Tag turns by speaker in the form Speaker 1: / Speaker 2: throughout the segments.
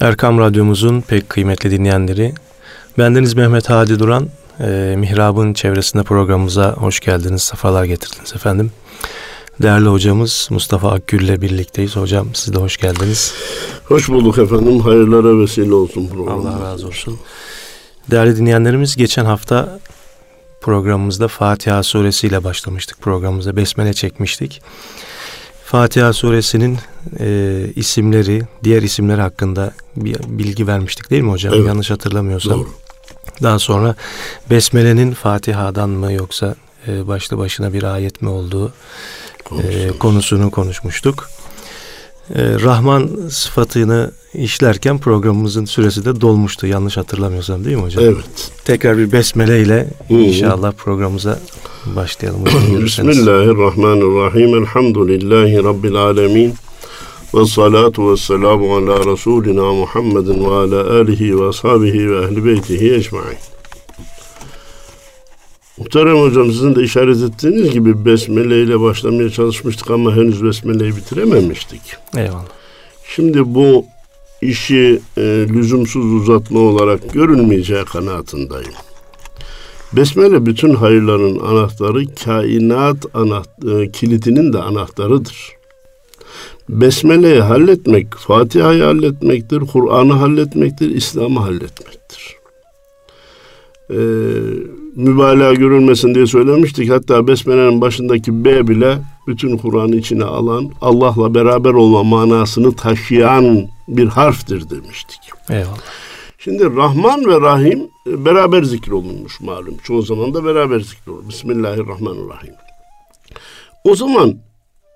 Speaker 1: Erkam Radyomuzun pek kıymetli dinleyenleri, bendeniz Mehmet Hadi Duran, e, Mihrab'ın çevresinde programımıza hoş geldiniz, sefalar getirdiniz efendim. Değerli hocamız Mustafa Akgül ile birlikteyiz. Hocam siz de hoş geldiniz.
Speaker 2: Hoş bulduk efendim. Hayırlara vesile olsun
Speaker 1: program. Allah razı olsun. Değerli dinleyenlerimiz geçen hafta programımızda Fatiha suresiyle başlamıştık. Programımızda besmele çekmiştik. Fatiha suresinin e, isimleri, diğer isimleri hakkında bir bilgi vermiştik değil mi hocam? Evet. Yanlış hatırlamıyorsam. Doğru. Daha sonra Besmele'nin Fatiha'dan mı yoksa e, başlı başına bir ayet mi olduğu e, konusunu konuşmuştuk. E, Rahman sıfatını işlerken programımızın süresi de dolmuştu. Yanlış hatırlamıyorsam değil mi hocam?
Speaker 2: Evet.
Speaker 1: Tekrar bir besmele ile inşallah programımıza başlayalım.
Speaker 2: Bismillahirrahmanirrahim. Elhamdülillahi Rabbil alemin. Ve salatu ve selamu ala Resulina Muhammedin ve ala alihi ve ashabihi ve ehli beytihi ecmain. Muhterem hocam sizin de işaret ettiğiniz gibi Besmele ile başlamaya çalışmıştık ama henüz Besmele'yi bitirememiştik.
Speaker 1: Eyvallah.
Speaker 2: Şimdi bu işi e, lüzumsuz uzatma olarak görülmeyeceği kanaatindeyim. Besmele bütün hayırların anahtarı, kainat anaht e, kilitinin de anahtarıdır. Besmele'yi halletmek, Fatiha'yı halletmektir, Kur'an'ı halletmektir, İslam'ı halletmektir. Ee, mübalağa görülmesin diye söylemiştik. Hatta Besmele'nin başındaki B bile bütün Kur'an'ı içine alan, Allah'la beraber olma manasını taşıyan bir harftir demiştik.
Speaker 1: Eyvallah.
Speaker 2: Şimdi Rahman ve Rahim e, beraber zikrolunmuş malum. Çoğu zaman da beraber zikrolunur. Bismillahirrahmanirrahim. O zaman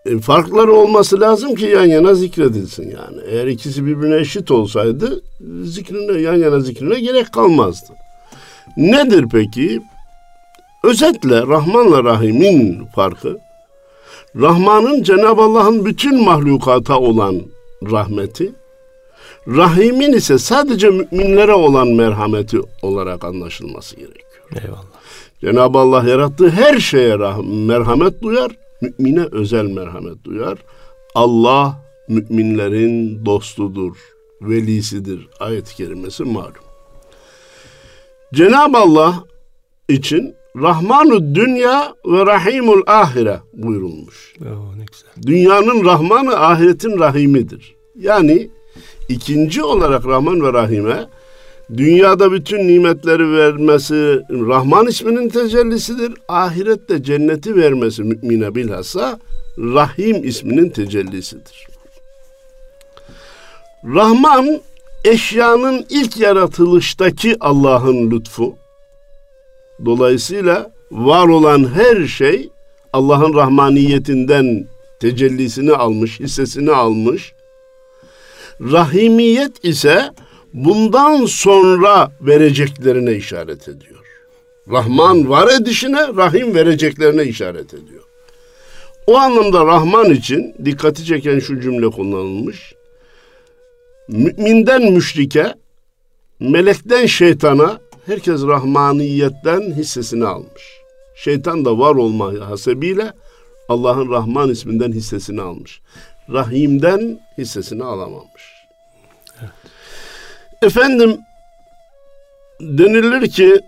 Speaker 2: e, farkları olması lazım ki yan yana zikredilsin yani. Eğer ikisi birbirine eşit olsaydı zikrine yan yana zikrine gerek kalmazdı. Nedir peki? Özetle Rahmanla Rahim'in farkı Rahman'ın Cenab-ı Allah'ın bütün mahlukata olan rahmeti, Rahim'in ise sadece müminlere olan merhameti olarak anlaşılması gerekiyor.
Speaker 1: Eyvallah.
Speaker 2: Cenab-ı Allah yarattığı her şeye rah- merhamet duyar, mümine özel merhamet duyar. Allah müminlerin dostudur, velisidir. Ayet-i kerimesi malum. Cenab-ı Allah için Rahmanu dünya ve Rahimul ahire buyurulmuş.
Speaker 1: Oo, ne güzel.
Speaker 2: Dünyanın Rahmanı ahiretin Rahimidir. Yani ikinci olarak Rahman ve Rahime dünyada bütün nimetleri vermesi Rahman isminin tecellisidir. Ahirette cenneti vermesi mümine bilhassa Rahim isminin tecellisidir. Rahman eşyanın ilk yaratılıştaki Allah'ın lütfu. Dolayısıyla var olan her şey Allah'ın rahmaniyetinden tecellisini almış, hissesini almış. Rahimiyet ise bundan sonra vereceklerine işaret ediyor. Rahman var edişine, Rahim vereceklerine işaret ediyor. O anlamda Rahman için dikkati çeken şu cümle kullanılmış. Müminden müşrike, melekten şeytana herkes rahmaniyetten hissesini almış. Şeytan da var olma hasebiyle Allah'ın Rahman isminden hissesini almış. Rahim'den hissesini alamamış. Evet. Efendim denilir ki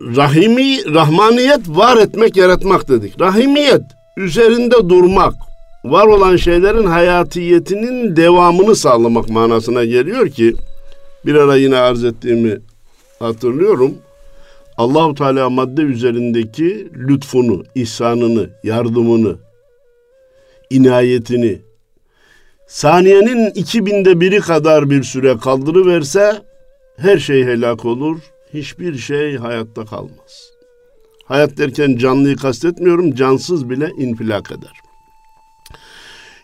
Speaker 2: rahimi, rahmaniyet var etmek, yaratmak dedik. Rahimiyet üzerinde durmak, var olan şeylerin hayatiyetinin devamını sağlamak manasına geliyor ki bir ara yine arz ettiğimi hatırlıyorum. Allahu Teala madde üzerindeki lütfunu, ihsanını, yardımını, inayetini saniyenin iki binde biri kadar bir süre kaldırıverse her şey helak olur, hiçbir şey hayatta kalmaz. Hayat derken canlıyı kastetmiyorum, cansız bile infilak eder.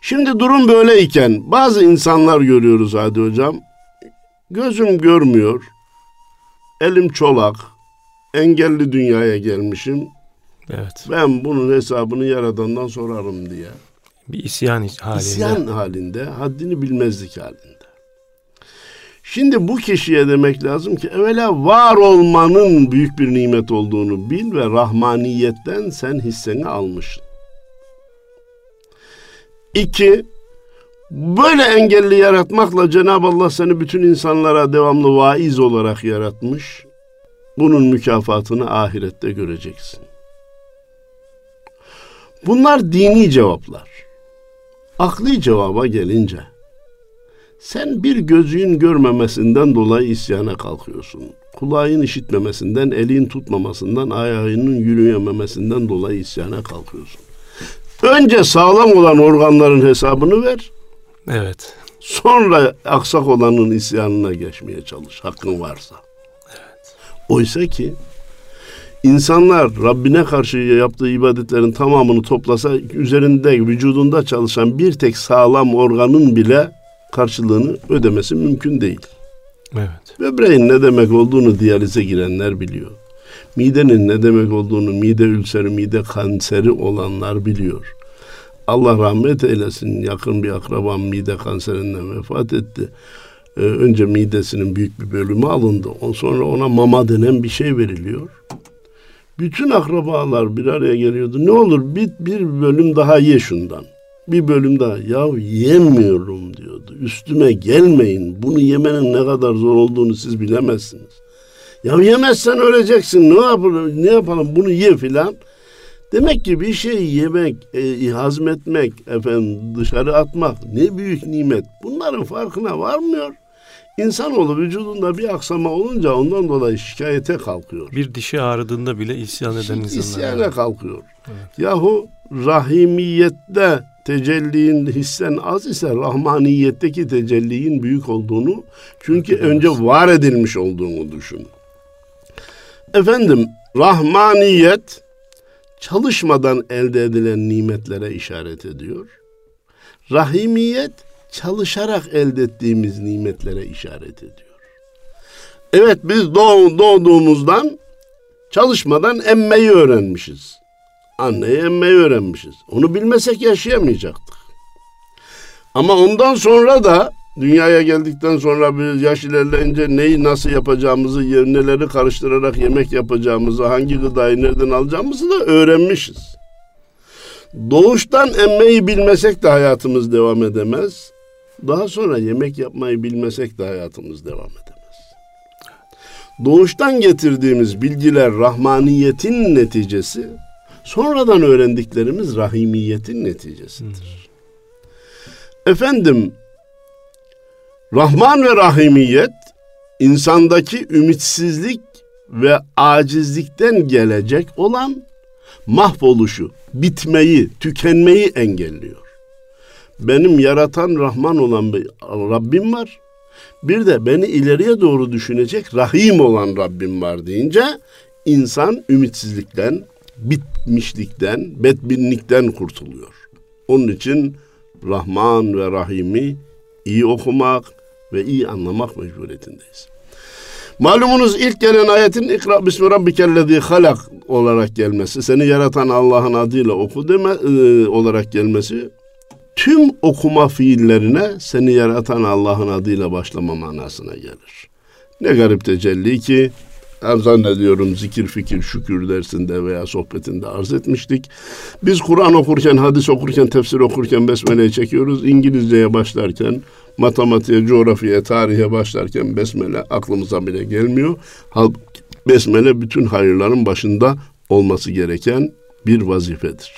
Speaker 2: Şimdi durum böyleyken bazı insanlar görüyoruz Hadi Hocam. Gözüm görmüyor, elim çolak, engelli dünyaya gelmişim.
Speaker 1: Evet.
Speaker 2: Ben bunun hesabını Yaradan'dan sorarım diye.
Speaker 1: Bir isyan halinde.
Speaker 2: İsyan halinde, haddini bilmezlik halinde. Şimdi bu kişiye demek lazım ki evvela var olmanın büyük bir nimet olduğunu bil ve rahmaniyetten sen hisseni almışsın. İki, Böyle engelli yaratmakla Cenab-ı Allah seni bütün insanlara devamlı vaiz olarak yaratmış. Bunun mükafatını ahirette göreceksin. Bunlar dini cevaplar. Akli cevaba gelince sen bir gözün görmemesinden dolayı isyana kalkıyorsun. Kulağın işitmemesinden, elin tutmamasından, ayağının yürüyememesinden dolayı isyana kalkıyorsun. Önce sağlam olan organların hesabını ver.
Speaker 1: Evet.
Speaker 2: Sonra aksak olanın isyanına geçmeye çalış hakkın varsa. Evet. Oysa ki insanlar Rabbine karşı yaptığı ibadetlerin tamamını toplasa üzerinde vücudunda çalışan bir tek sağlam organın bile karşılığını ödemesi mümkün değil.
Speaker 1: Evet.
Speaker 2: Böbreğin ne demek olduğunu diyalize girenler biliyor. Midenin ne demek olduğunu mide ülseri, mide kanseri olanlar biliyor. Allah rahmet eylesin yakın bir akrabam mide kanserinden vefat etti. Ee, önce midesinin büyük bir bölümü alındı. On sonra ona mama denen bir şey veriliyor. Bütün akrabalar bir araya geliyordu. Ne olur bir, bir bölüm daha ye şundan. Bir bölüm daha. Ya yemiyorum diyordu. Üstüme gelmeyin. Bunu yemenin ne kadar zor olduğunu siz bilemezsiniz. Ya yemezsen öleceksin. Ne yapalım? Ne yapalım? Bunu ye filan. Demek ki bir şey yemek, e, hazmetmek, efendim dışarı atmak ne büyük nimet. Bunların farkına varmıyor. İnsanoğlu vücudunda bir aksama olunca ondan dolayı şikayete kalkıyor.
Speaker 1: Bir dişi ağrıdığında bile isyan eden insanlar.
Speaker 2: İsyana evet. kalkıyor. Evet. Yahu rahimiyette tecelliğin hissen az ise rahmaniyetteki tecelliğin büyük olduğunu çünkü evet, önce var edilmiş olduğunu düşün. Efendim rahmaniyet çalışmadan elde edilen nimetlere işaret ediyor. Rahimiyet çalışarak elde ettiğimiz nimetlere işaret ediyor. Evet biz doğ, doğduğumuzdan çalışmadan emmeyi öğrenmişiz. Anneyi emmeyi öğrenmişiz. Onu bilmesek yaşayamayacaktık. Ama ondan sonra da dünyaya geldikten sonra bir yaş ilerleyince neyi nasıl yapacağımızı, neleri karıştırarak yemek yapacağımızı, hangi gıdayı nereden alacağımızı da öğrenmişiz. Doğuştan emmeyi bilmesek de hayatımız devam edemez. Daha sonra yemek yapmayı bilmesek de hayatımız devam edemez. Doğuştan getirdiğimiz bilgiler rahmaniyetin neticesi, sonradan öğrendiklerimiz rahimiyetin neticesidir. Efendim, Rahman ve Rahimiyet insandaki ümitsizlik ve acizlikten gelecek olan mahvoluşu, bitmeyi, tükenmeyi engelliyor. Benim yaratan Rahman olan bir Rabbim var. Bir de beni ileriye doğru düşünecek Rahim olan Rabbim var deyince insan ümitsizlikten, bitmişlikten, bedbinlikten kurtuluyor. Onun için Rahman ve Rahim'i iyi okumak ve iyi anlamak mecburiyetindeyiz. Malumunuz ilk gelen ayetin ikra bismi rabbikellezi halak olarak gelmesi, seni yaratan Allah'ın adıyla oku deme e, olarak gelmesi tüm okuma fiillerine seni yaratan Allah'ın adıyla başlama manasına gelir. Ne garip tecelli ki ben zannediyorum zikir fikir şükür dersinde veya sohbetinde arz etmiştik. Biz Kur'an okurken, hadis okurken, tefsir okurken besmeleyi çekiyoruz. İngilizceye başlarken, matematiğe, coğrafyaya, tarihe başlarken besmele aklımıza bile gelmiyor. Besmele bütün hayırların başında olması gereken bir vazifedir.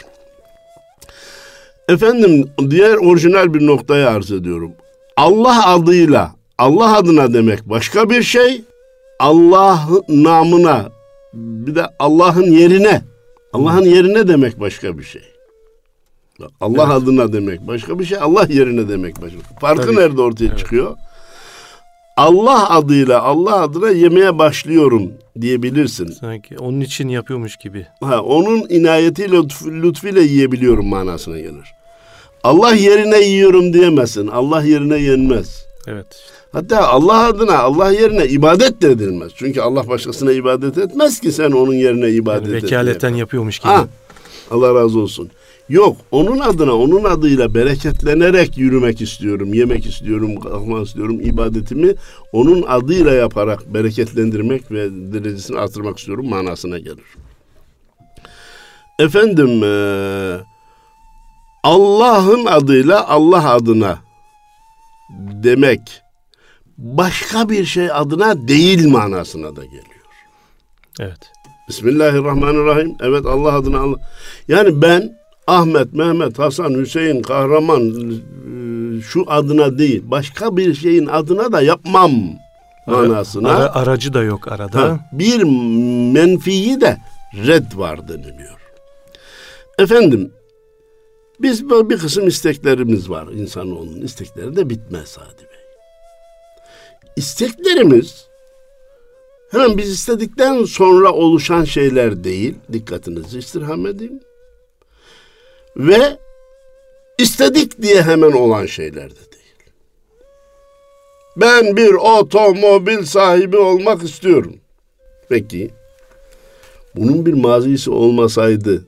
Speaker 2: Efendim diğer orijinal bir noktaya arz ediyorum. Allah adıyla, Allah adına demek başka bir şey. Allah namına bir de Allah'ın yerine Allah'ın yerine demek başka bir şey. Allah evet. adına demek başka bir şey. Allah yerine demek başka. Farkı Tabii. nerede ortaya evet. çıkıyor? Allah adıyla Allah adına yemeye başlıyorum diyebilirsin.
Speaker 1: Sanki onun için yapıyormuş gibi.
Speaker 2: Ha, onun inayetiyle lütfuyla yiyebiliyorum manasına gelir. Allah yerine yiyorum diyemezsin. Allah yerine yenmez.
Speaker 1: Evet.
Speaker 2: Hatta Allah adına Allah yerine ibadet de edilmez. Çünkü Allah başkasına ibadet etmez ki sen onun yerine ibadet yani
Speaker 1: Vekaleten et. yapıyormuş gibi. Ha,
Speaker 2: Allah razı olsun. Yok onun adına onun adıyla bereketlenerek yürümek istiyorum, yemek istiyorum, kalkmak istiyorum, ibadetimi onun adıyla yaparak bereketlendirmek ve derecesini artırmak istiyorum manasına gelir. Efendim Allah'ın adıyla Allah adına demek başka bir şey adına değil manasına da geliyor.
Speaker 1: Evet.
Speaker 2: Bismillahirrahmanirrahim. Evet Allah adına Allah. Yani ben Ahmet, Mehmet, Hasan, Hüseyin, Kahraman e, şu adına değil başka bir şeyin adına da yapmam manasına.
Speaker 1: Ara, aracı da yok arada. Ha,
Speaker 2: bir menfiyi de red var deniliyor. Efendim biz bir kısım isteklerimiz var insanoğlunun istekleri de bitmez Sadi Bey. İsteklerimiz hemen biz istedikten sonra oluşan şeyler değil. Dikkatinizi istirham edeyim. Ve istedik diye hemen olan şeyler de değil. Ben bir otomobil sahibi olmak istiyorum. Peki bunun bir mazisi olmasaydı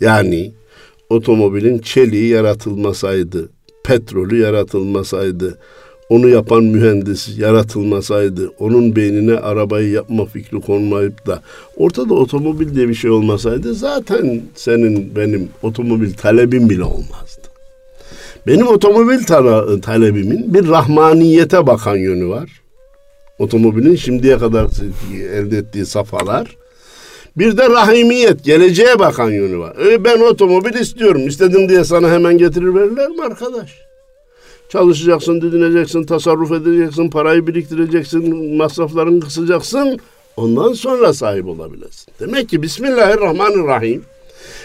Speaker 2: yani otomobilin çeliği yaratılmasaydı, petrolü yaratılmasaydı, onu yapan mühendis yaratılmasaydı, onun beynine arabayı yapma fikri konmayıp da ortada otomobil diye bir şey olmasaydı zaten senin benim otomobil talebim bile olmazdı. Benim otomobil talebimin bir rahmaniyete bakan yönü var. Otomobilin şimdiye kadar elde ettiği safhalar. Bir de rahimiyet, geleceğe bakan yönü var. E ben otomobil istiyorum. İstedim diye sana hemen getirir verirler mi arkadaş? Çalışacaksın, didineceksin, tasarruf edeceksin, parayı biriktireceksin, masraflarını kısacaksın. Ondan sonra sahip olabilirsin. Demek ki Bismillahirrahmanirrahim.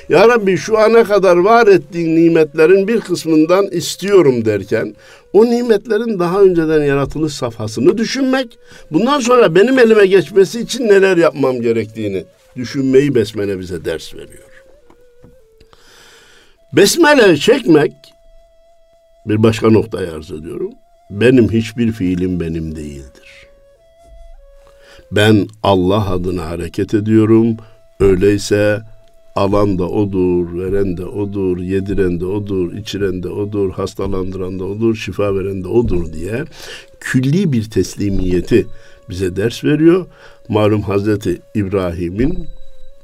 Speaker 2: Ya Rabbi şu ana kadar var ettiğin nimetlerin bir kısmından istiyorum derken o nimetlerin daha önceden yaratılış safhasını düşünmek, bundan sonra benim elime geçmesi için neler yapmam gerektiğini düşünmeyi besmele bize ders veriyor. Besmele çekmek bir başka noktaya arz ediyorum. Benim hiçbir fiilim benim değildir. Ben Allah adına hareket ediyorum. Öyleyse alan da odur, veren de odur, yediren de odur, içiren de odur, hastalandıran da odur, şifa veren de odur diye külli bir teslimiyeti bize ders veriyor. Malum Hazreti İbrahim'in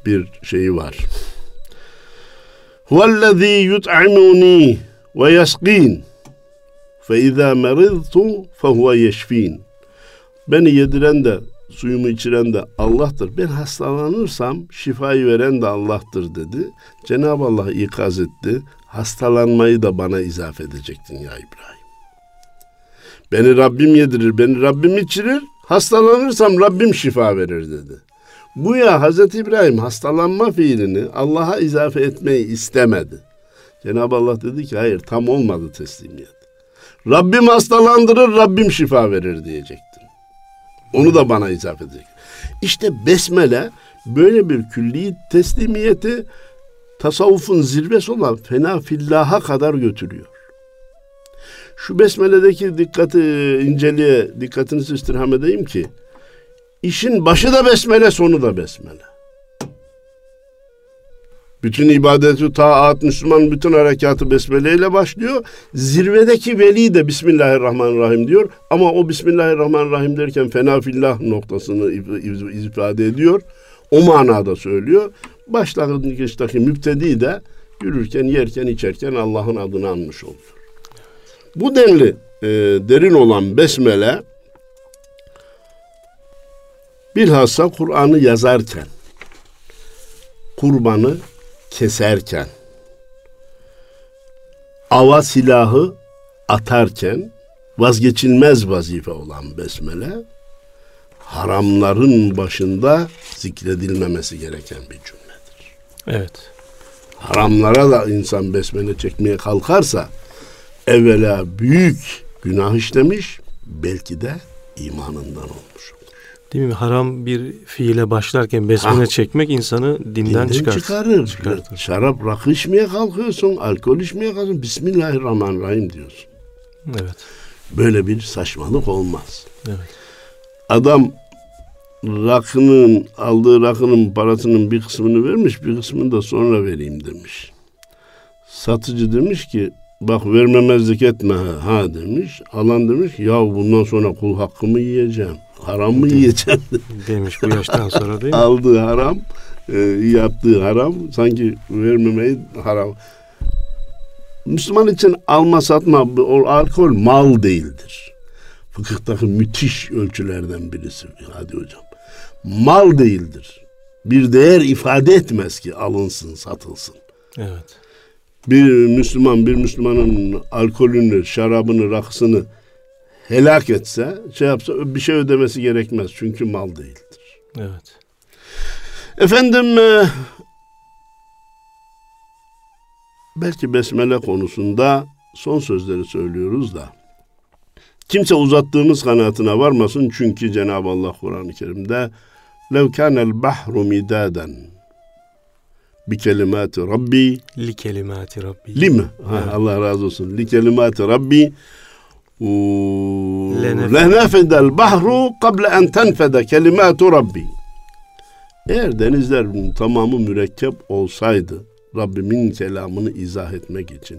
Speaker 2: bir şeyi var. Huvellezî yut'imuni ve yasqin fe izâ meridtu fehuve yeşfin. Beni yediren de suyumu içiren de Allah'tır. Ben hastalanırsam şifayı veren de Allah'tır dedi. Cenab-ı Allah ikaz etti. Hastalanmayı da bana izafe edecektin ya İbrahim. Beni Rabbim yedirir, beni Rabbim içirir. Hastalanırsam Rabbim şifa verir dedi. Bu ya Hazreti İbrahim hastalanma fiilini Allah'a izafe etmeyi istemedi. Cenab-ı Allah dedi ki hayır tam olmadı teslimiyet. Rabbim hastalandırır, Rabbim şifa verir diyecektin. Onu da bana izafe edecek. İşte besmele böyle bir külli teslimiyeti tasavvufun zirvesi olan fena fillaha kadar götürüyor. Şu besmeledeki dikkati inceliğe dikkatinizi istirham edeyim ki işin başı da besmele sonu da besmele. Bütün ibadeti, taat, Müslüman bütün harekatı besmeleyle başlıyor. Zirvedeki veli de Bismillahirrahmanirrahim diyor. Ama o Bismillahirrahmanirrahim derken fena fillah noktasını ifade ediyor. O manada söylüyor. Başlangıçtaki müptedi de yürürken, yerken, içerken Allah'ın adını anmış oluyor. Bu denli e, derin olan besmele bilhassa Kur'an'ı yazarken, kurbanı keserken, ava silahı atarken vazgeçilmez vazife olan besmele haramların başında zikredilmemesi gereken bir cümledir.
Speaker 1: Evet.
Speaker 2: Haramlara da insan besmele çekmeye kalkarsa evvela büyük günah işlemiş belki de imanından olmuş olur.
Speaker 1: Değil mi? Haram bir fiile başlarken besmele ha. çekmek insanı dinden, dinden çıkartır.
Speaker 2: çıkarır. çıkartır. Şarap rakı içmeye kalkıyorsun, alkol içmeye kalkıyorsun. Bismillahirrahmanirrahim diyorsun.
Speaker 1: Evet.
Speaker 2: Böyle bir saçmalık olmaz.
Speaker 1: Evet.
Speaker 2: Adam rakının aldığı rakının parasının bir kısmını vermiş, bir kısmını da sonra vereyim demiş. Satıcı demiş ki bak vermemezlik etme ha demiş. Alan demiş ya bundan sonra kul hakkımı yiyeceğim. Haram mı yiyeceğim?
Speaker 1: Demiş bu yaştan sonra değil mi?
Speaker 2: Aldığı haram, e, yaptığı haram sanki vermemeyi haram. Müslüman için alma satma o alkol mal değildir. Fıkıhtaki müthiş ölçülerden birisi hadi hocam. Mal değildir. Bir değer ifade etmez ki alınsın, satılsın.
Speaker 1: Evet.
Speaker 2: Bir Müslüman bir Müslümanın alkolünü, şarabını, rakısını helak etse, şey yapsa bir şey ödemesi gerekmez. Çünkü mal değildir.
Speaker 1: Evet.
Speaker 2: Efendim e, belki besmele konusunda son sözleri söylüyoruz da kimse uzattığımız kanaatine varmasın çünkü Cenab-ı Allah Kur'an-ı Kerim'de lev kânel bahru midâden bi kelimati rabbi
Speaker 1: Li kelimati Rabbi.
Speaker 2: li mi? Ha, Allah razı olsun. Li kelimati rabbi
Speaker 1: Lenef-
Speaker 2: lenefedel bahru kable en tenfede kelimatu rabbi. Eğer denizler tamamı mürekkep olsaydı Rabbimin kelamını izah etmek için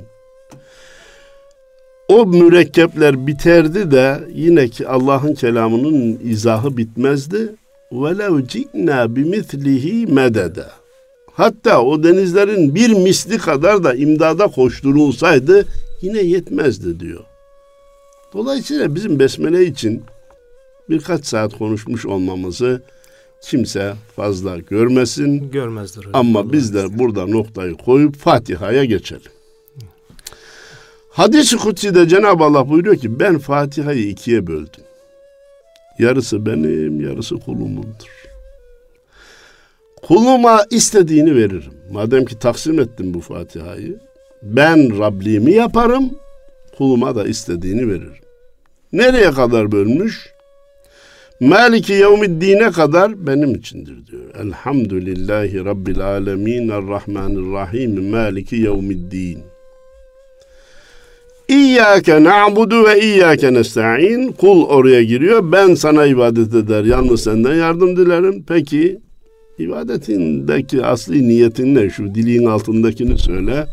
Speaker 2: o mürekkepler biterdi de yine ki Allah'ın kelamının izahı bitmezdi. وَلَوْ جِئْنَا بِمِثْلِهِ مَدَدًا Hatta o denizlerin bir misli kadar da imdada koşturulsaydı yine yetmezdi diyor. Dolayısıyla bizim besmele için birkaç saat konuşmuş olmamızı kimse fazla görmesin.
Speaker 1: Görmezler hocam.
Speaker 2: Ama biz de burada noktayı koyup Fatiha'ya geçelim. Hadis-i Kutsi'de Cenab-ı Allah buyuruyor ki ben Fatiha'yı ikiye böldüm. Yarısı benim, yarısı kulumundur. Kuluma istediğini veririm. Madem ki taksim ettim bu Fatiha'yı, ben Rabliğimi yaparım, kuluma da istediğini veririm. Nereye kadar bölmüş? Maliki yevmiddine kadar benim içindir diyor. Elhamdülillahi Rabbil alemin errahmanirrahim maliki yevmiddin. İyyâke na'budu ve iyyâke nesta'in. Kul oraya giriyor. Ben sana ibadet eder. Yalnız senden yardım dilerim. Peki ibadetindeki asli niyetin ne? Şu dilin altındakini söyle.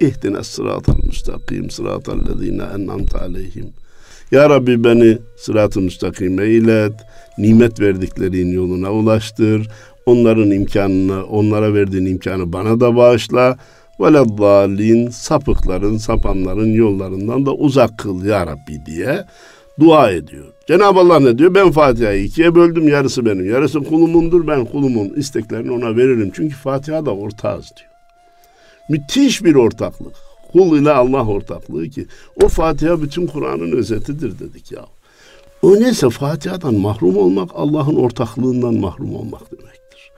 Speaker 2: İhdine sıratal müstakim sıratal lezine en'amte aleyhim. Ya Rabbi beni sırat-ı müstakime ilet. Nimet verdiklerin yoluna ulaştır. Onların imkanını, onlara verdiğin imkanı bana da bağışla. Veleddallin sapıkların, sapanların yollarından da uzak kıl ya Rabbi diye dua ediyor. Cenab-ı Allah ne diyor? Ben Fatiha'yı ikiye böldüm. Yarısı benim, yarısı kulumundur. Ben kulumun isteklerini ona veririm. Çünkü Fatiha da ortağız diyor. Müthiş bir ortaklık. Kul ile Allah ortaklığı ki o Fatiha bütün Kur'an'ın özetidir dedik ya. Öyleyse Fatiha'dan mahrum olmak Allah'ın ortaklığından mahrum olmak demektir.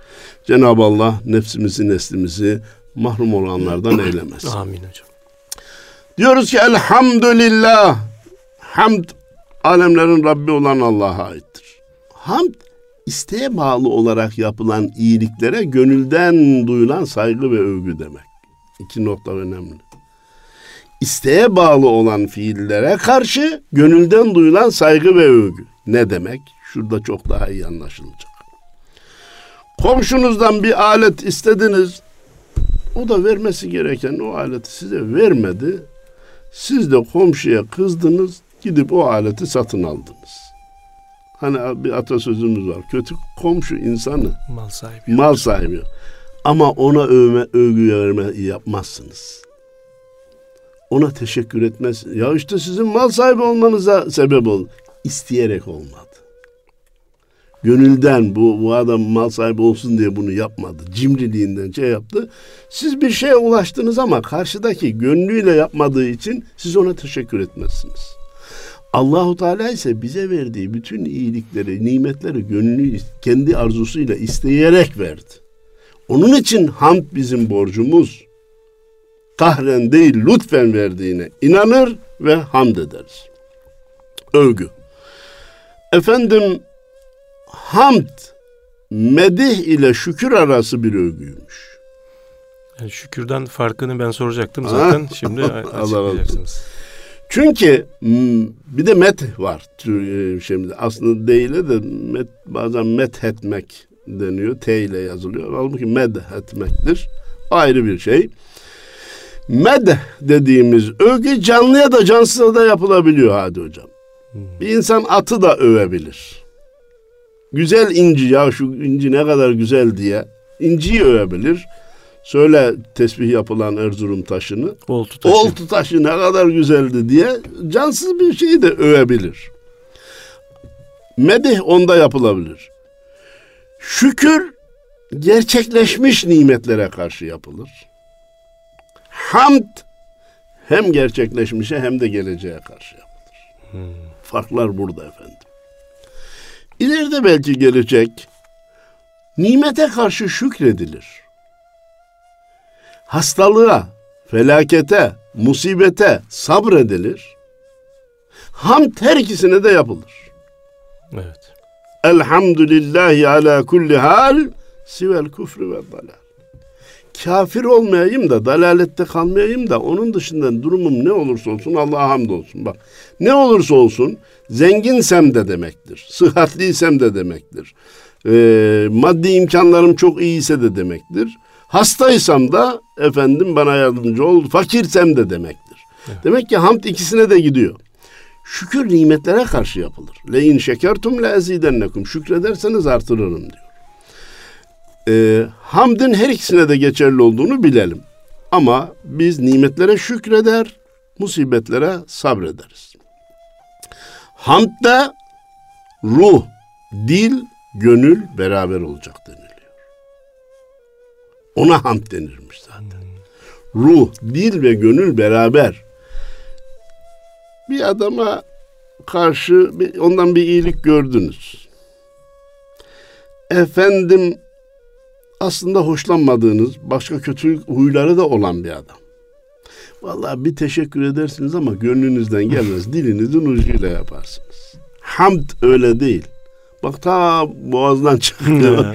Speaker 2: Cenab-ı Allah nefsimizi, neslimizi mahrum olanlardan eylemesin.
Speaker 1: Amin hocam.
Speaker 2: Diyoruz ki elhamdülillah. Hamd alemlerin Rabbi olan Allah'a aittir. Hamd isteğe bağlı olarak yapılan iyiliklere gönülden duyulan saygı ve övgü demek. İki nokta önemli. İsteğe bağlı olan fiillere karşı gönülden duyulan saygı ve övgü. Ne demek? Şurada çok daha iyi anlaşılacak. Komşunuzdan bir alet istediniz. O da vermesi gereken o aleti size vermedi. Siz de komşuya kızdınız, gidip o aleti satın aldınız. Hani bir atasözümüz var. Kötü komşu insanı
Speaker 1: Mal sahibi.
Speaker 2: mal sahibi. Ama ona övme, övgü verme yapmazsınız. Ona teşekkür etmez. Ya işte sizin mal sahibi olmanıza sebep oldu. İsteyerek olmadı. Gönülden bu, bu adam mal sahibi olsun diye bunu yapmadı. Cimriliğinden şey yaptı. Siz bir şeye ulaştınız ama karşıdaki gönlüyle yapmadığı için siz ona teşekkür etmezsiniz. Allahu Teala ise bize verdiği bütün iyilikleri, nimetleri gönlü kendi arzusuyla isteyerek verdi. Onun için hamd bizim borcumuz. Kahren değil lütfen verdiğine inanır ve hamd ederiz. Övgü. Efendim hamd medih ile şükür arası bir övgüymüş.
Speaker 1: Yani şükürden farkını ben soracaktım zaten. Şimdi
Speaker 2: Allah razı olsun.
Speaker 1: açıklayacaksınız.
Speaker 2: Çünkü hmm, bir de met var. E, Şimdi aslında değil de met, bazen met etmek deniyor. T ile yazılıyor. Halbuki med etmektir. Ayrı bir şey. Med dediğimiz övgü canlıya da cansıza da yapılabiliyor hadi hocam. Bir insan atı da övebilir. Güzel inci ya şu inci ne kadar güzel diye inciyi övebilir. Söyle tesbih yapılan Erzurum taşını.
Speaker 1: Oltu taşı.
Speaker 2: Oltu taşı ne kadar güzeldi diye cansız bir şeyi de övebilir. Medih onda yapılabilir. Şükür gerçekleşmiş nimetlere karşı yapılır. Hamd hem gerçekleşmişe hem de geleceğe karşı yapılır. Farklar burada efendim. İleride belki gelecek nimete karşı şükredilir. Hastalığa, felakete, musibete sabredilir. Hamd her ikisine de yapılır.
Speaker 1: Evet.
Speaker 2: Elhamdülillahi ala kulli hal sivel küfrü ve dalal. Kafir olmayayım da dalalette kalmayayım da onun dışında durumum ne olursa olsun Allah'a hamdolsun. Bak ne olursa olsun zenginsem de demektir. Sıhhatliysem de demektir. Ee, maddi imkanlarım çok iyiyse de demektir. Hastaysam da efendim bana yardımcı ol. Fakirsem de demektir. Demek ki hamd ikisine de gidiyor. Şükür nimetlere karşı yapılır. Le in şekertum le ezidennekum. Şükrederseniz artırırım diyor. Ee, hamdın her ikisine de geçerli olduğunu bilelim. Ama biz nimetlere şükreder, musibetlere sabrederiz. Hamdda ruh, dil, gönül beraber olacak deniliyor. Ona hamd denirmiş zaten. Ruh, dil ve gönül beraber bir adama karşı ondan bir iyilik gördünüz. Efendim aslında hoşlanmadığınız başka kötü huyları da olan bir adam. Vallahi bir teşekkür edersiniz ama gönlünüzden gelmez. Dilinizin ucuyla yaparsınız. Hamd öyle değil. Bak ta boğazdan çıkıyor.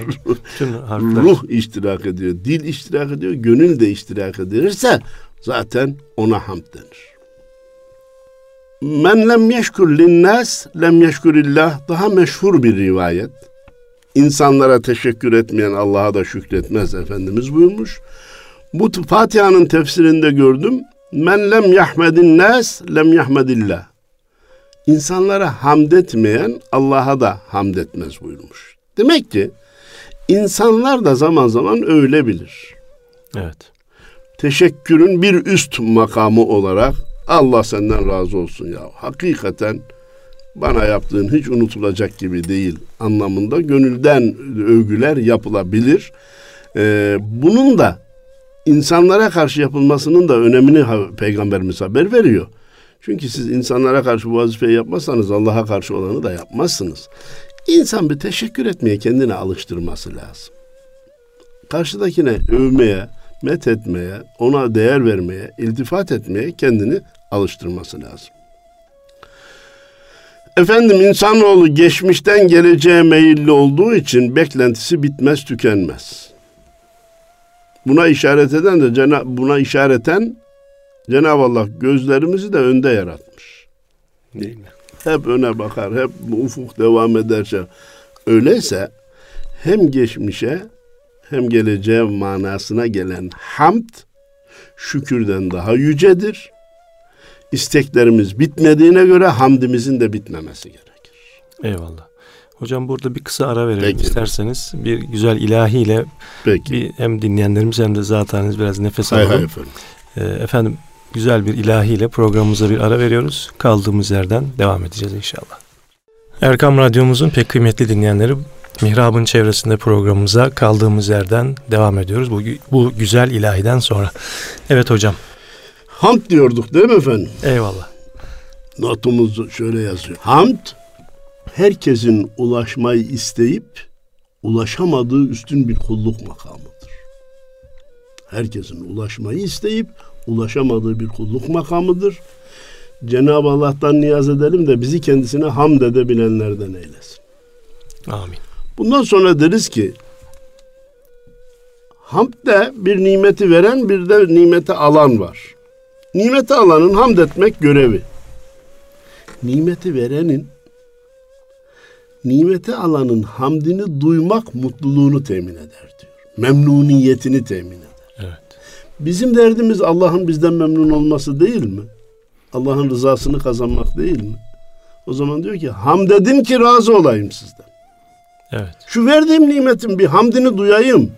Speaker 2: Ruh iştirak ediyor, dil iştirak ediyor, gönül de iştirak ederse zaten ona hamd denir. Men lem yeşkur linnas lem yeşkurillah daha meşhur bir rivayet. İnsanlara teşekkür etmeyen Allah'a da şükretmez Efendimiz buyurmuş. Bu Fatiha'nın tefsirinde gördüm. Men lem yahmedin nas lem yahmedillah. İnsanlara hamd etmeyen Allah'a da hamd etmez buyurmuş. Demek ki insanlar da zaman zaman öyle bilir.
Speaker 1: Evet.
Speaker 2: Teşekkürün bir üst makamı olarak Allah senden razı olsun ya. Hakikaten bana yaptığın hiç unutulacak gibi değil anlamında gönülden övgüler yapılabilir. Ee, bunun da insanlara karşı yapılmasının da önemini Peygamberimiz haber veriyor. Çünkü siz insanlara karşı bu vazifeyi yapmazsanız Allah'a karşı olanı da yapmazsınız. İnsan bir teşekkür etmeye kendini alıştırması lazım. Karşıdakine övmeye, met etmeye, ona değer vermeye, iltifat etmeye kendini alıştırması lazım. Efendim insanoğlu geçmişten geleceğe meyilli olduğu için beklentisi bitmez tükenmez. Buna işaret eden de buna işareten Cenab-ı Allah gözlerimizi de önde yaratmış.
Speaker 1: Değil mi?
Speaker 2: Hep öne bakar, hep ufuk devam ederse. Öyleyse hem geçmişe hem geleceğe manasına gelen hamd şükürden daha yücedir. İsteklerimiz bitmediğine göre hamdimizin de bitmemesi gerekir.
Speaker 1: Eyvallah. Hocam burada bir kısa ara verelim
Speaker 2: Peki.
Speaker 1: isterseniz. Bir güzel ilahiyle
Speaker 2: Peki.
Speaker 1: bir hem dinleyenlerimiz hem de zaten biraz nefes
Speaker 2: hay
Speaker 1: alalım.
Speaker 2: hay efendim.
Speaker 1: Ee, efendim güzel bir ilahiyle programımıza bir ara veriyoruz. Kaldığımız yerden devam edeceğiz inşallah. Erkam Radyomuzun pek kıymetli dinleyenleri Mihrab'ın çevresinde programımıza kaldığımız yerden devam ediyoruz. Bu, bu güzel ilahiden sonra. Evet hocam.
Speaker 2: Hamd diyorduk değil mi efendim?
Speaker 1: Eyvallah.
Speaker 2: Notumuz şöyle yazıyor. Hamd herkesin ulaşmayı isteyip ulaşamadığı üstün bir kulluk makamıdır. Herkesin ulaşmayı isteyip ulaşamadığı bir kulluk makamıdır. Cenab-ı Allah'tan niyaz edelim de bizi kendisine hamd edebilenlerden eylesin.
Speaker 1: Amin.
Speaker 2: Bundan sonra deriz ki hamdde bir nimeti veren bir de nimeti alan var. Nimeti alanın hamd etmek görevi. Nimeti verenin nimeti alanın hamdini duymak mutluluğunu temin eder diyor. Memnuniyetini temin eder. Bizim derdimiz Allah'ın bizden memnun olması değil mi? Allah'ın rızasını kazanmak değil mi? O zaman diyor ki hamd edin ki razı olayım sizden.
Speaker 1: Evet.
Speaker 2: Şu verdiğim nimetin bir hamdini duyayım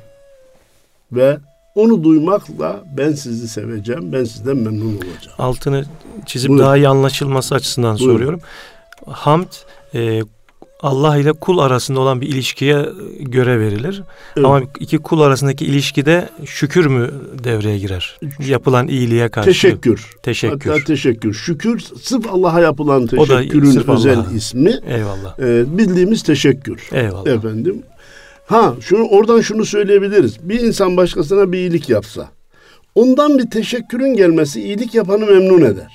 Speaker 2: ve Onu duymakla ben sizi seveceğim, ben sizden memnun olacağım.
Speaker 1: Altını çizip
Speaker 2: Buyurun.
Speaker 1: daha iyi anlaşılması açısından
Speaker 2: Buyurun.
Speaker 1: soruyorum. Hamd e, Allah ile kul arasında olan bir ilişkiye göre verilir.
Speaker 2: Evet.
Speaker 1: Ama iki kul arasındaki ilişkide şükür mü devreye girer? Yapılan iyiliğe karşı.
Speaker 2: Teşekkür.
Speaker 1: Teşekkür.
Speaker 2: Hatta teşekkür. Şükür sırf Allah'a yapılan
Speaker 1: O da
Speaker 2: teşekkürün özel
Speaker 1: Allah'a.
Speaker 2: ismi.
Speaker 1: Eyvallah.
Speaker 2: Ee, bildiğimiz teşekkür.
Speaker 1: Eyvallah.
Speaker 2: Efendim. Ha, şunu oradan şunu söyleyebiliriz. Bir insan başkasına bir iyilik yapsa, ondan bir teşekkürün gelmesi iyilik yapanı memnun eder.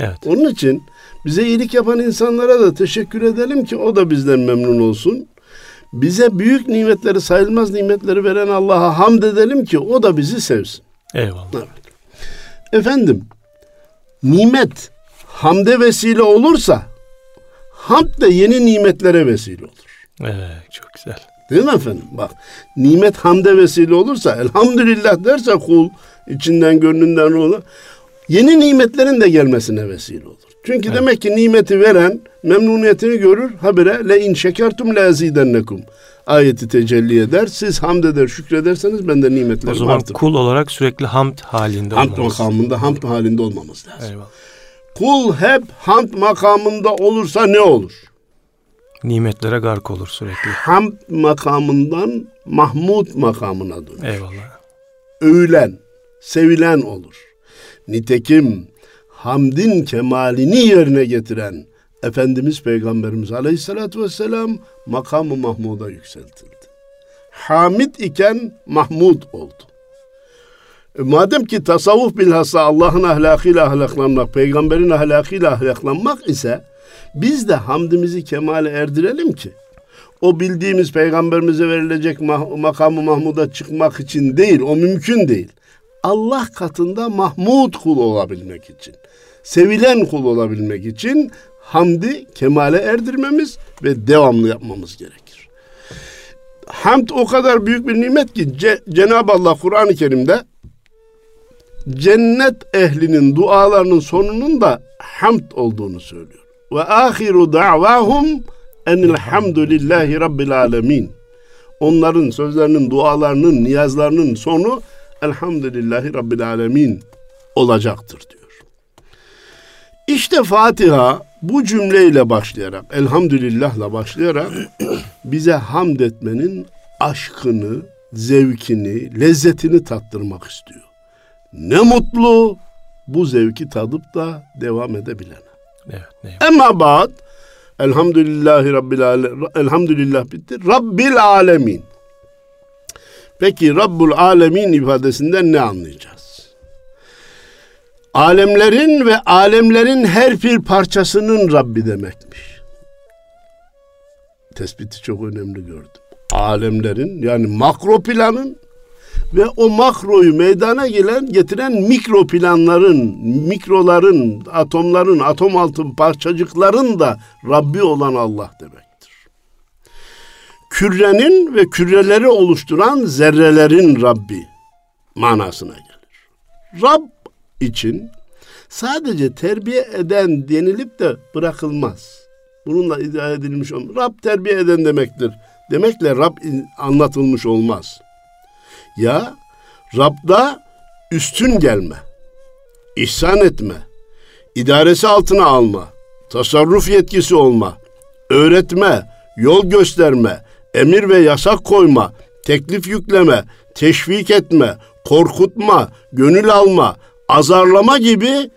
Speaker 1: Evet.
Speaker 2: Onun için bize iyilik yapan insanlara da teşekkür edelim ki o da bizden memnun olsun. Bize büyük nimetleri, sayılmaz nimetleri veren Allah'a hamd edelim ki o da bizi sevsin.
Speaker 1: Eyvallah.
Speaker 2: Evet. Efendim, nimet hamde vesile olursa, hamd de yeni nimetlere vesile olur.
Speaker 1: Evet, çok güzel.
Speaker 2: Değil mi efendim? Bak, nimet hamde vesile olursa, elhamdülillah derse kul, içinden gönlünden olur, yeni nimetlerin de gelmesine vesile olur. Çünkü
Speaker 1: Evet.
Speaker 2: demek ki nimeti veren memnuniyetini görür, habire le in şekertum le azidennekum ayeti tecelli eder. Siz hamd eder, şükrederseniz ben de
Speaker 1: O
Speaker 2: nimetlerimi
Speaker 1: zaman
Speaker 2: artırırım.
Speaker 1: kul olarak sürekli hamd halinde
Speaker 2: Hamd
Speaker 1: olmamız.
Speaker 2: makamında, hamd halinde olmamız lazım.
Speaker 1: Eyvallah.
Speaker 2: Kul hep hamd makamında olursa ne olur?
Speaker 1: Nimetlere gark olur sürekli.
Speaker 2: Hamd makamından Mahmud makamına dönür.
Speaker 1: Eyvallah.
Speaker 2: Övülen, sevilen olur. Nitekim hamdin kemalini yerine getiren Efendimiz Peygamberimiz Aleyhisselatü Vesselam makamı Mahmud'a yükseltildi. Hamid iken Mahmud oldu. E, madem ki tasavvuf bilhassa Allah'ın ahlakıyla ahlaklanmak, peygamberin ahlakıyla ahlaklanmak ise biz de hamdimizi kemale erdirelim ki o bildiğimiz peygamberimize verilecek makamı Mahmud'a çıkmak için değil, o mümkün değil. Allah katında Mahmud kul olabilmek için, sevilen kul olabilmek için hamdi kemale erdirmemiz ve devamlı yapmamız gerekir. Hamd o kadar büyük bir nimet ki Ce- Cenab-ı Allah Kur'an-ı Kerim'de cennet ehlinin dualarının sonunun da hamd olduğunu söylüyor. Ve ahiru da'vahum enilhamdülillahi rabbil alemin. Onların sözlerinin, dualarının, niyazlarının sonu elhamdülillahi rabbil alemin olacaktır diyor. İşte Fatiha bu cümleyle başlayarak, elhamdülillahla başlayarak bize hamd etmenin aşkını, zevkini, lezzetini tattırmak istiyor. Ne mutlu bu zevki tadıp da devam edebilene.
Speaker 1: Evet.
Speaker 2: Ama ba'd elhamdülillahi rabbil alemin elhamdülillah bitti. Rabbil alemin. Peki Rabbul alemin ifadesinden ne anlayacağız? Alemlerin ve alemlerin her bir parçasının Rabbi demekmiş. Tespiti çok önemli gördüm. Alemlerin yani makro planın ve o makroyu meydana gelen getiren mikro planların, mikroların, atomların, atom altın parçacıkların da Rabbi olan Allah demektir. Kürenin ve küreleri oluşturan zerrelerin Rabbi manasına gelir. Rab için sadece terbiye eden denilip de bırakılmaz. Bununla iddia edilmiş olmaz. Rab terbiye eden demektir. Demekle Rab anlatılmış olmaz. Ya Rab'da üstün gelme, ihsan etme, idaresi altına alma, tasarruf yetkisi olma, öğretme, yol gösterme, emir ve yasak koyma, teklif yükleme, teşvik etme, korkutma, gönül alma, azarlama gibi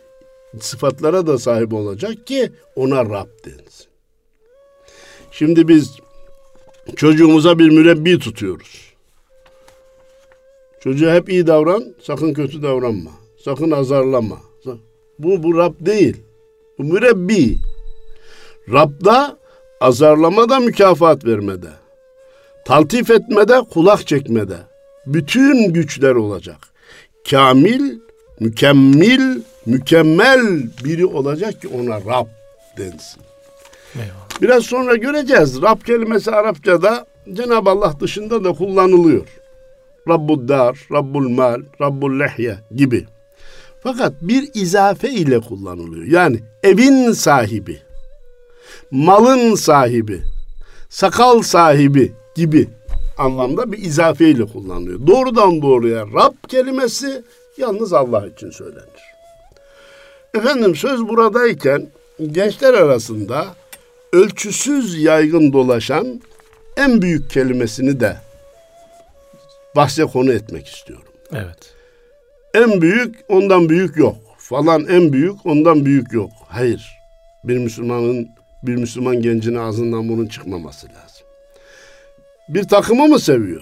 Speaker 2: sıfatlara da sahip olacak ki ona Rab densin. Şimdi biz çocuğumuza bir mürebbi tutuyoruz. Çocuğa hep iyi davran, sakın kötü davranma. Sakın azarlama. Bu, bu Rab değil. Bu mürebbi. Rab'da azarlamada mükafat vermede. Taltif etmede, kulak çekmede. Bütün güçler olacak. Kamil, mükemmel, mükemmel biri olacak ki ona Rab densin.
Speaker 1: Eyvallah.
Speaker 2: Biraz sonra göreceğiz. Rab kelimesi Arapçada Cenab-ı Allah dışında da kullanılıyor. Rabbul dar, Rabbul mal, Rabbul lehye gibi. Fakat bir izafe ile kullanılıyor. Yani evin sahibi, malın sahibi, sakal sahibi gibi anlamda bir izafeyle kullanılıyor. Doğrudan doğruya Rab kelimesi yalnız Allah için söylenir. Efendim söz buradayken gençler arasında ölçüsüz yaygın dolaşan en büyük kelimesini de bahse konu etmek istiyorum.
Speaker 1: Evet.
Speaker 2: En büyük ondan büyük yok. Falan en büyük ondan büyük yok. Hayır. Bir Müslümanın bir Müslüman gencin ağzından bunun çıkmaması lazım. Bir takımı mı seviyor?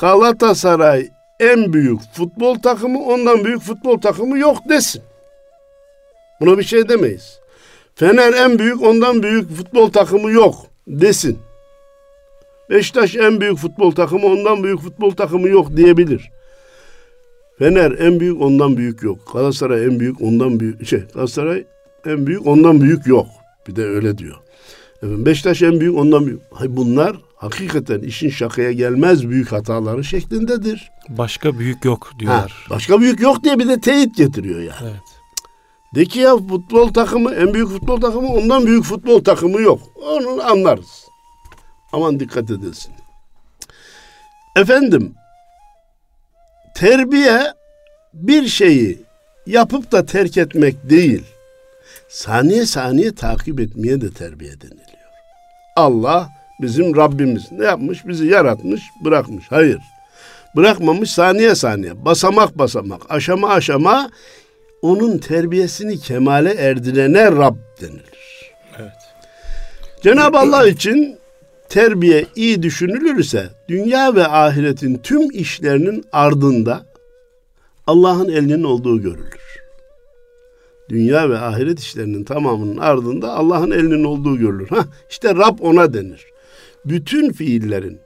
Speaker 2: Galatasaray en büyük futbol takımı ondan büyük futbol takımı yok desin. Buna bir şey demeyiz. Fener en büyük ondan büyük futbol takımı yok desin. Beşiktaş en büyük futbol takımı ondan büyük futbol takımı yok diyebilir. Fener en büyük ondan büyük yok. Galatasaray en büyük ondan büyük şey Galatasaray en büyük ondan büyük yok. Bir de öyle diyor. Efendim, Beşiktaş en büyük ondan büyük. Hayır bunlar hakikaten işin şakaya gelmez büyük hataları şeklindedir.
Speaker 1: Başka büyük yok diyorlar.
Speaker 2: Ha, başka büyük yok diye bir de teyit getiriyor yani.
Speaker 1: Evet.
Speaker 2: De ki ya futbol takımı en büyük futbol takımı ondan büyük futbol takımı yok. Onu anlarız. Aman dikkat edilsin. Efendim terbiye bir şeyi yapıp da terk etmek değil. Saniye saniye takip etmeye de terbiye deniliyor. Allah bizim Rabbimiz ne yapmış? Bizi yaratmış, bırakmış. Hayır. Bırakmamış saniye saniye, basamak basamak, aşama aşama onun terbiyesini kemale erdirene Rab denilir.
Speaker 1: Evet.
Speaker 2: Cenab-ı Allah için terbiye iyi düşünülürse dünya ve ahiretin tüm işlerinin ardında Allah'ın elinin olduğu görülür. Dünya ve ahiret işlerinin tamamının ardında Allah'ın elinin olduğu görülür. Ha işte Rab ona denir. Bütün fiillerin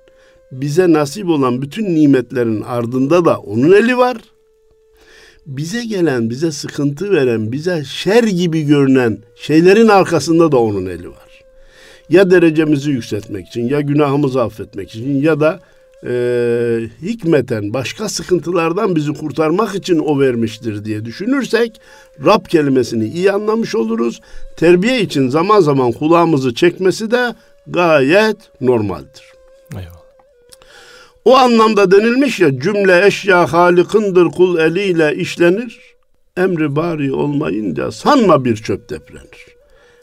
Speaker 2: bize nasip olan bütün nimetlerin ardında da onun eli var. Bize gelen, bize sıkıntı veren, bize şer gibi görünen şeylerin arkasında da onun eli var ya derecemizi yükseltmek için ya günahımızı affetmek için ya da e, hikmeten başka sıkıntılardan bizi kurtarmak için o vermiştir diye düşünürsek Rab kelimesini iyi anlamış oluruz. Terbiye için zaman zaman kulağımızı çekmesi de gayet normaldir.
Speaker 1: Eyvallah.
Speaker 2: O anlamda denilmiş ya cümle eşya halikındır kul eliyle işlenir. Emri bari olmayınca sanma bir çöp deprenir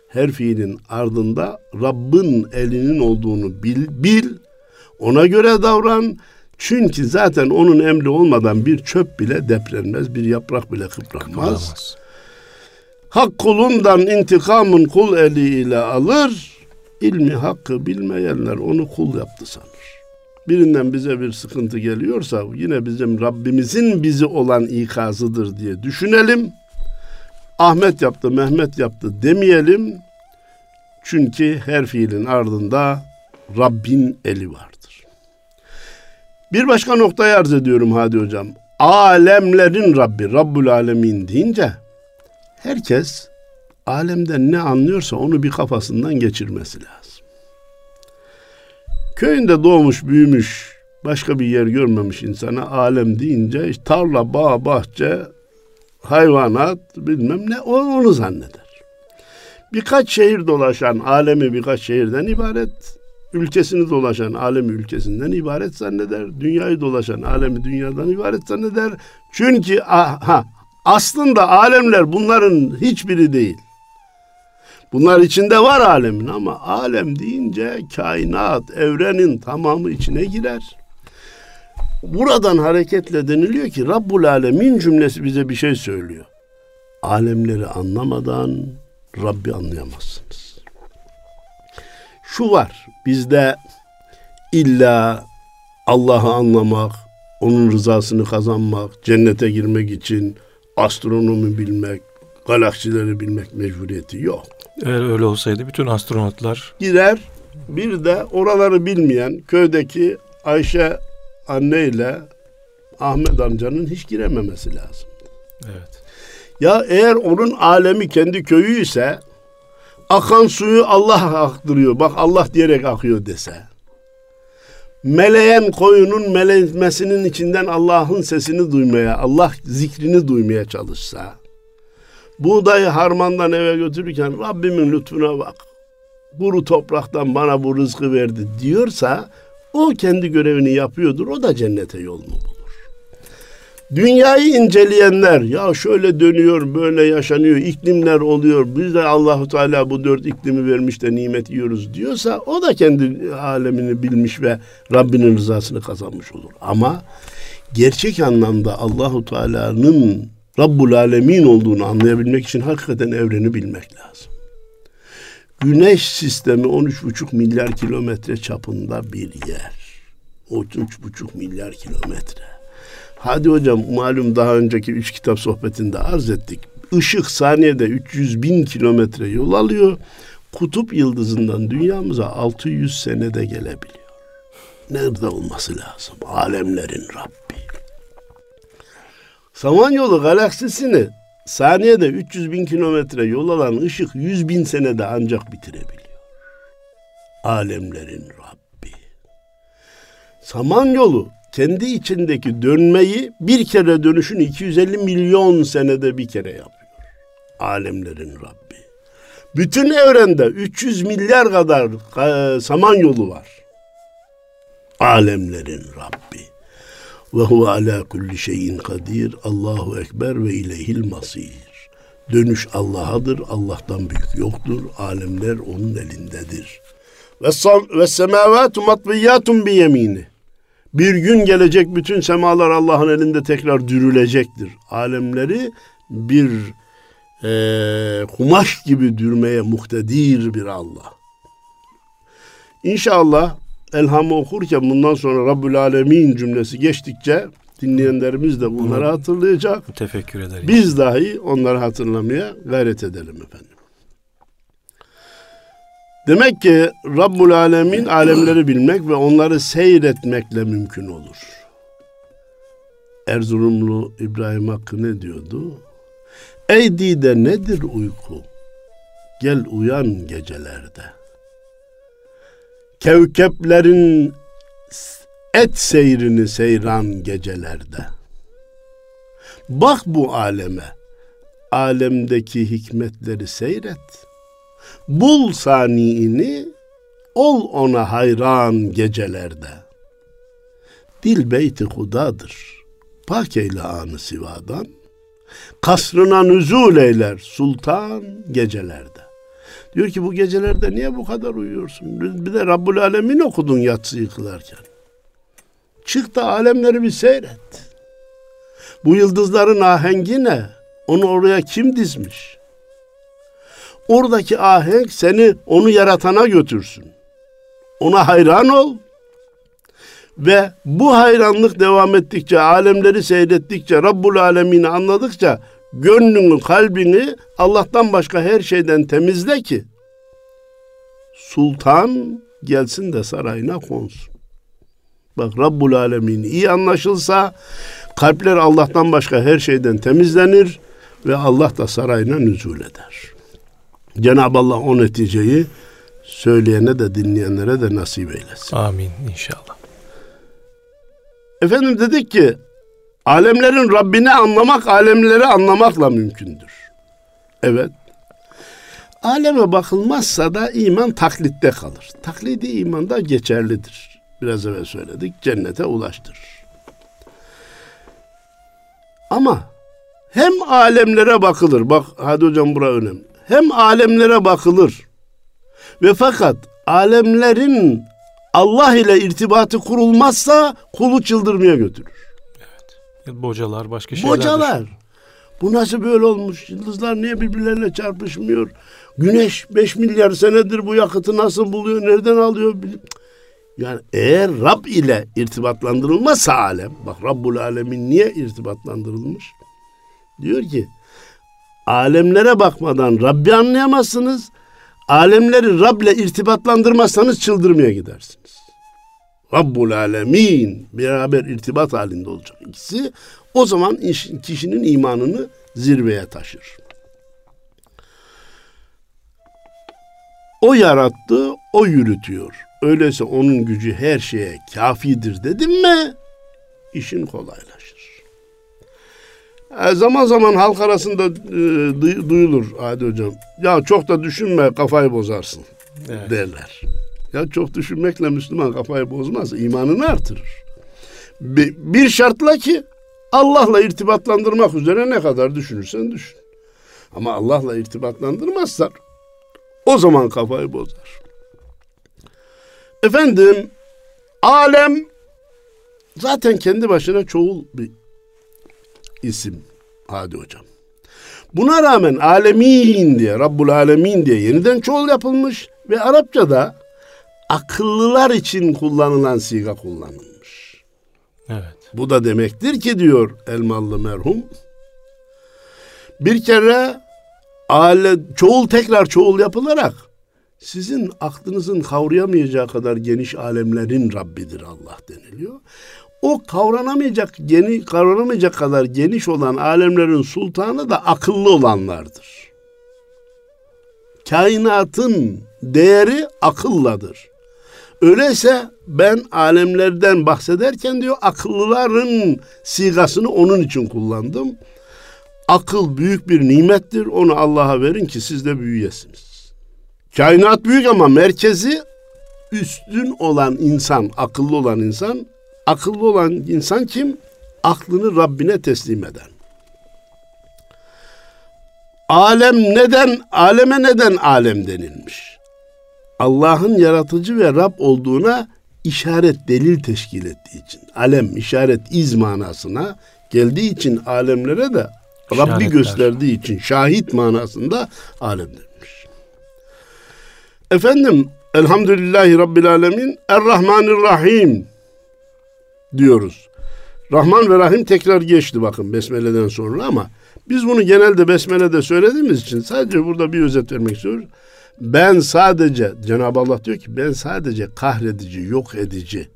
Speaker 2: her fiilin ardında Rabbin elinin olduğunu bil, bil, ona göre davran. Çünkü zaten onun emri olmadan bir çöp bile deprenmez, bir yaprak bile kıpranmaz. Hak kulundan intikamın kul eliyle alır. İlmi hakkı bilmeyenler onu kul yaptı sanır. Birinden bize bir sıkıntı geliyorsa yine bizim Rabbimizin bizi olan ikazıdır diye düşünelim. Ahmet yaptı, Mehmet yaptı demeyelim. Çünkü her fiilin ardında Rabbin eli vardır. Bir başka noktayı arz ediyorum Hadi Hocam. Alemlerin Rabbi, Rabbul Alemin deyince herkes alemden ne anlıyorsa onu bir kafasından geçirmesi lazım. Köyünde doğmuş, büyümüş, başka bir yer görmemiş insana alem deyince tarla, bağ, bahçe, hayvanat bilmem ne onu zanneder. Birkaç şehir dolaşan alemi birkaç şehirden ibaret. Ülkesini dolaşan alemi ülkesinden ibaret zanneder. Dünyayı dolaşan alemi dünyadan ibaret zanneder. Çünkü aha, aslında alemler bunların hiçbiri değil. Bunlar içinde var alemin ama alem deyince kainat, evrenin tamamı içine girer. Buradan hareketle deniliyor ki Rabbul Alemin cümlesi bize bir şey söylüyor. Alemleri anlamadan Rabbi anlayamazsınız. Şu var bizde illa Allah'ı anlamak, onun rızasını kazanmak, cennete girmek için astronomi bilmek, galaksileri bilmek mecburiyeti yok.
Speaker 1: Eğer öyle olsaydı bütün astronotlar
Speaker 2: Girer bir de oraları bilmeyen köydeki Ayşe anne ile Ahmet amcanın hiç girememesi lazım.
Speaker 1: evet.
Speaker 2: Ya eğer onun alemi kendi köyü ise akan suyu Allah aktırıyor. Bak Allah diyerek akıyor dese. Meleyen koyunun melemesinin içinden Allah'ın sesini duymaya, Allah zikrini duymaya çalışsa. Buğdayı harmandan eve götürürken Rabbimin lütfuna bak. Buru topraktan bana bu rızkı verdi diyorsa o kendi görevini yapıyordur. O da cennete yolunu bulur. Dünyayı inceleyenler ya şöyle dönüyor, böyle yaşanıyor, iklimler oluyor. Biz de Allahu Teala bu dört iklimi vermiş de nimet yiyoruz diyorsa o da kendi alemini bilmiş ve Rabbinin rızasını kazanmış olur. Ama gerçek anlamda Allahu Teala'nın Rabbul Alemin olduğunu anlayabilmek için hakikaten evreni bilmek lazım. Güneş sistemi 13,5 milyar kilometre çapında bir yer. 13,5 milyar kilometre. Hadi hocam malum daha önceki üç kitap sohbetinde arz ettik. Işık saniyede 300 bin kilometre yol alıyor. Kutup yıldızından dünyamıza 600 senede gelebiliyor. Nerede olması lazım? Alemlerin Rabbi. Samanyolu galaksisini saniyede 300 bin kilometre yol alan ışık 100 bin senede ancak bitirebiliyor. Alemlerin Rabbi. Samanyolu kendi içindeki dönmeyi bir kere dönüşün 250 milyon senede bir kere yapıyor. Alemlerin Rabbi. Bütün evrende 300 milyar kadar e, samanyolu var. Alemlerin Rabbi. Ve huve ala kulli şeyin kadir. Allahu ekber ve ileyhil masir. Dönüş Allah'adır. Allah'tan büyük yoktur. Alemler onun elindedir. Ve, semavatu matviyyatun bi yemini. Bir gün gelecek bütün semalar Allah'ın elinde tekrar dürülecektir. Alemleri bir e, kumaş gibi dürmeye muhtedir bir Allah. İnşallah elhamı okurken bundan sonra Rabbül Alemin cümlesi geçtikçe dinleyenlerimiz de bunları hatırlayacak.
Speaker 1: Tefekkür ederiz.
Speaker 2: Biz dahi onları hatırlamaya gayret edelim efendim. Demek ki Rabbul Alemin alemleri bilmek ve onları seyretmekle mümkün olur. Erzurumlu İbrahim Hakkı ne diyordu? Ey dide nedir uyku? Gel uyan gecelerde. Kevkeplerin et seyrini seyran gecelerde. Bak bu aleme, alemdeki hikmetleri seyret.'' Bul saniini, ol ona hayran gecelerde. Dil beyti hudadır, pak eyle anı sivadan. Kasrına nüzul eyler sultan gecelerde. Diyor ki bu gecelerde niye bu kadar uyuyorsun? Bir de Rabbul Alemin okudun yatsıyı kılarken. Çık da alemleri bir seyret. Bu yıldızların ahengi ne? Onu oraya kim dizmiş? Oradaki ahenk seni onu yaratana götürsün. Ona hayran ol. Ve bu hayranlık devam ettikçe, alemleri seyrettikçe, Rabbul Alemini anladıkça gönlünü, kalbini Allah'tan başka her şeyden temizle ki sultan gelsin de sarayına konsun. Bak Rabbul Alemin iyi anlaşılsa kalpler Allah'tan başka her şeyden temizlenir ve Allah da sarayına nüzul eder. Cenab-ı Allah o neticeyi söyleyene de dinleyenlere de nasip eylesin.
Speaker 1: Amin inşallah.
Speaker 2: Efendim dedik ki alemlerin Rabbini anlamak alemleri anlamakla mümkündür. Evet. Aleme bakılmazsa da iman taklitte kalır. Taklidi iman da geçerlidir. Biraz evvel söyledik. Cennete ulaştırır. Ama hem alemlere bakılır. Bak hadi hocam bura önemli hem alemlere bakılır ve fakat alemlerin Allah ile irtibatı kurulmazsa kulu çıldırmaya götürür.
Speaker 1: Evet. Bocalar başka şeyler.
Speaker 2: Bocalar. Düşün. Bu nasıl böyle olmuş? Yıldızlar niye birbirlerine çarpışmıyor? Güneş 5 milyar senedir bu yakıtı nasıl buluyor? Nereden alıyor? Yani eğer Rab ile irtibatlandırılmazsa alem, bak Rabbul Alemin niye irtibatlandırılmış? Diyor ki alemlere bakmadan Rabbi anlayamazsınız. Alemleri Rab'le irtibatlandırmazsanız çıldırmaya gidersiniz. Rabbul Alemin beraber irtibat halinde olacak ikisi. O zaman kişinin imanını zirveye taşır. O yarattı, o yürütüyor. Öyleyse onun gücü her şeye kafidir dedim mi işin kolaylaşır. E, zaman zaman halk arasında e, duyulur Adi Hocam. Ya çok da düşünme kafayı bozarsın. evet. derler. Ya çok düşünmekle Müslüman kafayı bozmaz, imanını artırır. Bir şartla ki Allah'la irtibatlandırmak üzere ne kadar düşünürsen düşün. Ama Allah'la irtibatlandırmazsan o zaman kafayı bozar. Efendim alem zaten kendi başına çoğul bir isim Hadi hocam. Buna rağmen alemin diye, Rabbul Alemin diye yeniden çoğul yapılmış ve Arapçada akıllılar için kullanılan siga kullanılmış. Evet. Bu da demektir ki diyor Elmalı merhum, bir kere ale, çoğul tekrar çoğul yapılarak sizin aklınızın kavrayamayacağı kadar geniş alemlerin Rabbidir Allah deniliyor. O kavranamayacak, geni, kavranamayacak kadar geniş olan alemlerin sultanı da akıllı olanlardır. Kainatın değeri akılladır. Öyleyse ben alemlerden bahsederken diyor akıllıların sigasını onun için kullandım. Akıl büyük bir nimettir. Onu Allah'a verin ki siz de büyüyesiniz. Kainat büyük ama merkezi üstün olan insan, akıllı olan insan Akıllı olan insan kim? Aklını Rabbine teslim eden. Alem neden, aleme neden alem denilmiş? Allah'ın yaratıcı ve Rab olduğuna işaret, delil teşkil ettiği için. Alem, işaret, iz manasına geldiği için alemlere de Rabbi gösterdiği için şahit manasında alem denilmiş. Efendim, Elhamdülillahi Rabbil Alemin, Errahmanirrahim diyoruz. Rahman ve Rahim tekrar geçti bakın Besmele'den sonra ama biz bunu genelde Besmele'de söylediğimiz için sadece burada bir özet vermek istiyoruz. Ben sadece Cenab-ı Allah diyor ki ben sadece kahredici, yok edici,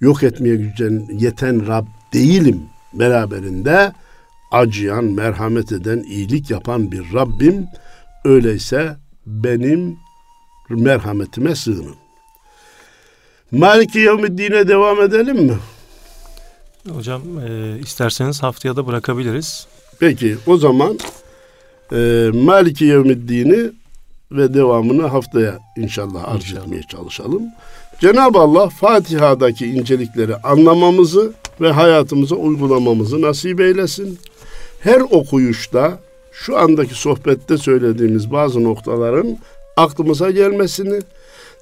Speaker 2: yok etmeye gücen, yeten Rab değilim. Beraberinde acıyan, merhamet eden, iyilik yapan bir Rabbim. Öyleyse benim merhametime sığının. Maliki Yevmiddin'e devam edelim mi?
Speaker 1: Hocam e, isterseniz haftaya da bırakabiliriz.
Speaker 2: Peki o zaman e, Maliki Yevmiddin'i ve devamını haftaya inşallah arz inşallah. etmeye çalışalım. Cenab-ı Allah Fatiha'daki incelikleri anlamamızı ve hayatımıza uygulamamızı nasip eylesin. Her okuyuşta şu andaki sohbette söylediğimiz bazı noktaların aklımıza gelmesini,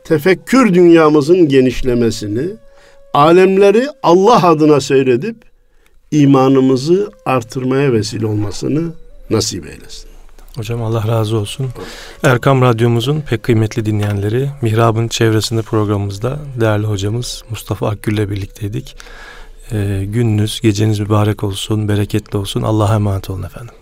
Speaker 2: tefekkür dünyamızın genişlemesini, alemleri Allah adına seyredip imanımızı artırmaya vesile olmasını nasip eylesin.
Speaker 1: Hocam Allah razı olsun. Erkam Radyomuzun pek kıymetli dinleyenleri Mihrab'ın çevresinde programımızda değerli hocamız Mustafa Akgül ile birlikteydik. Ee, gününüz, geceniz mübarek olsun, bereketli olsun. Allah'a emanet olun efendim.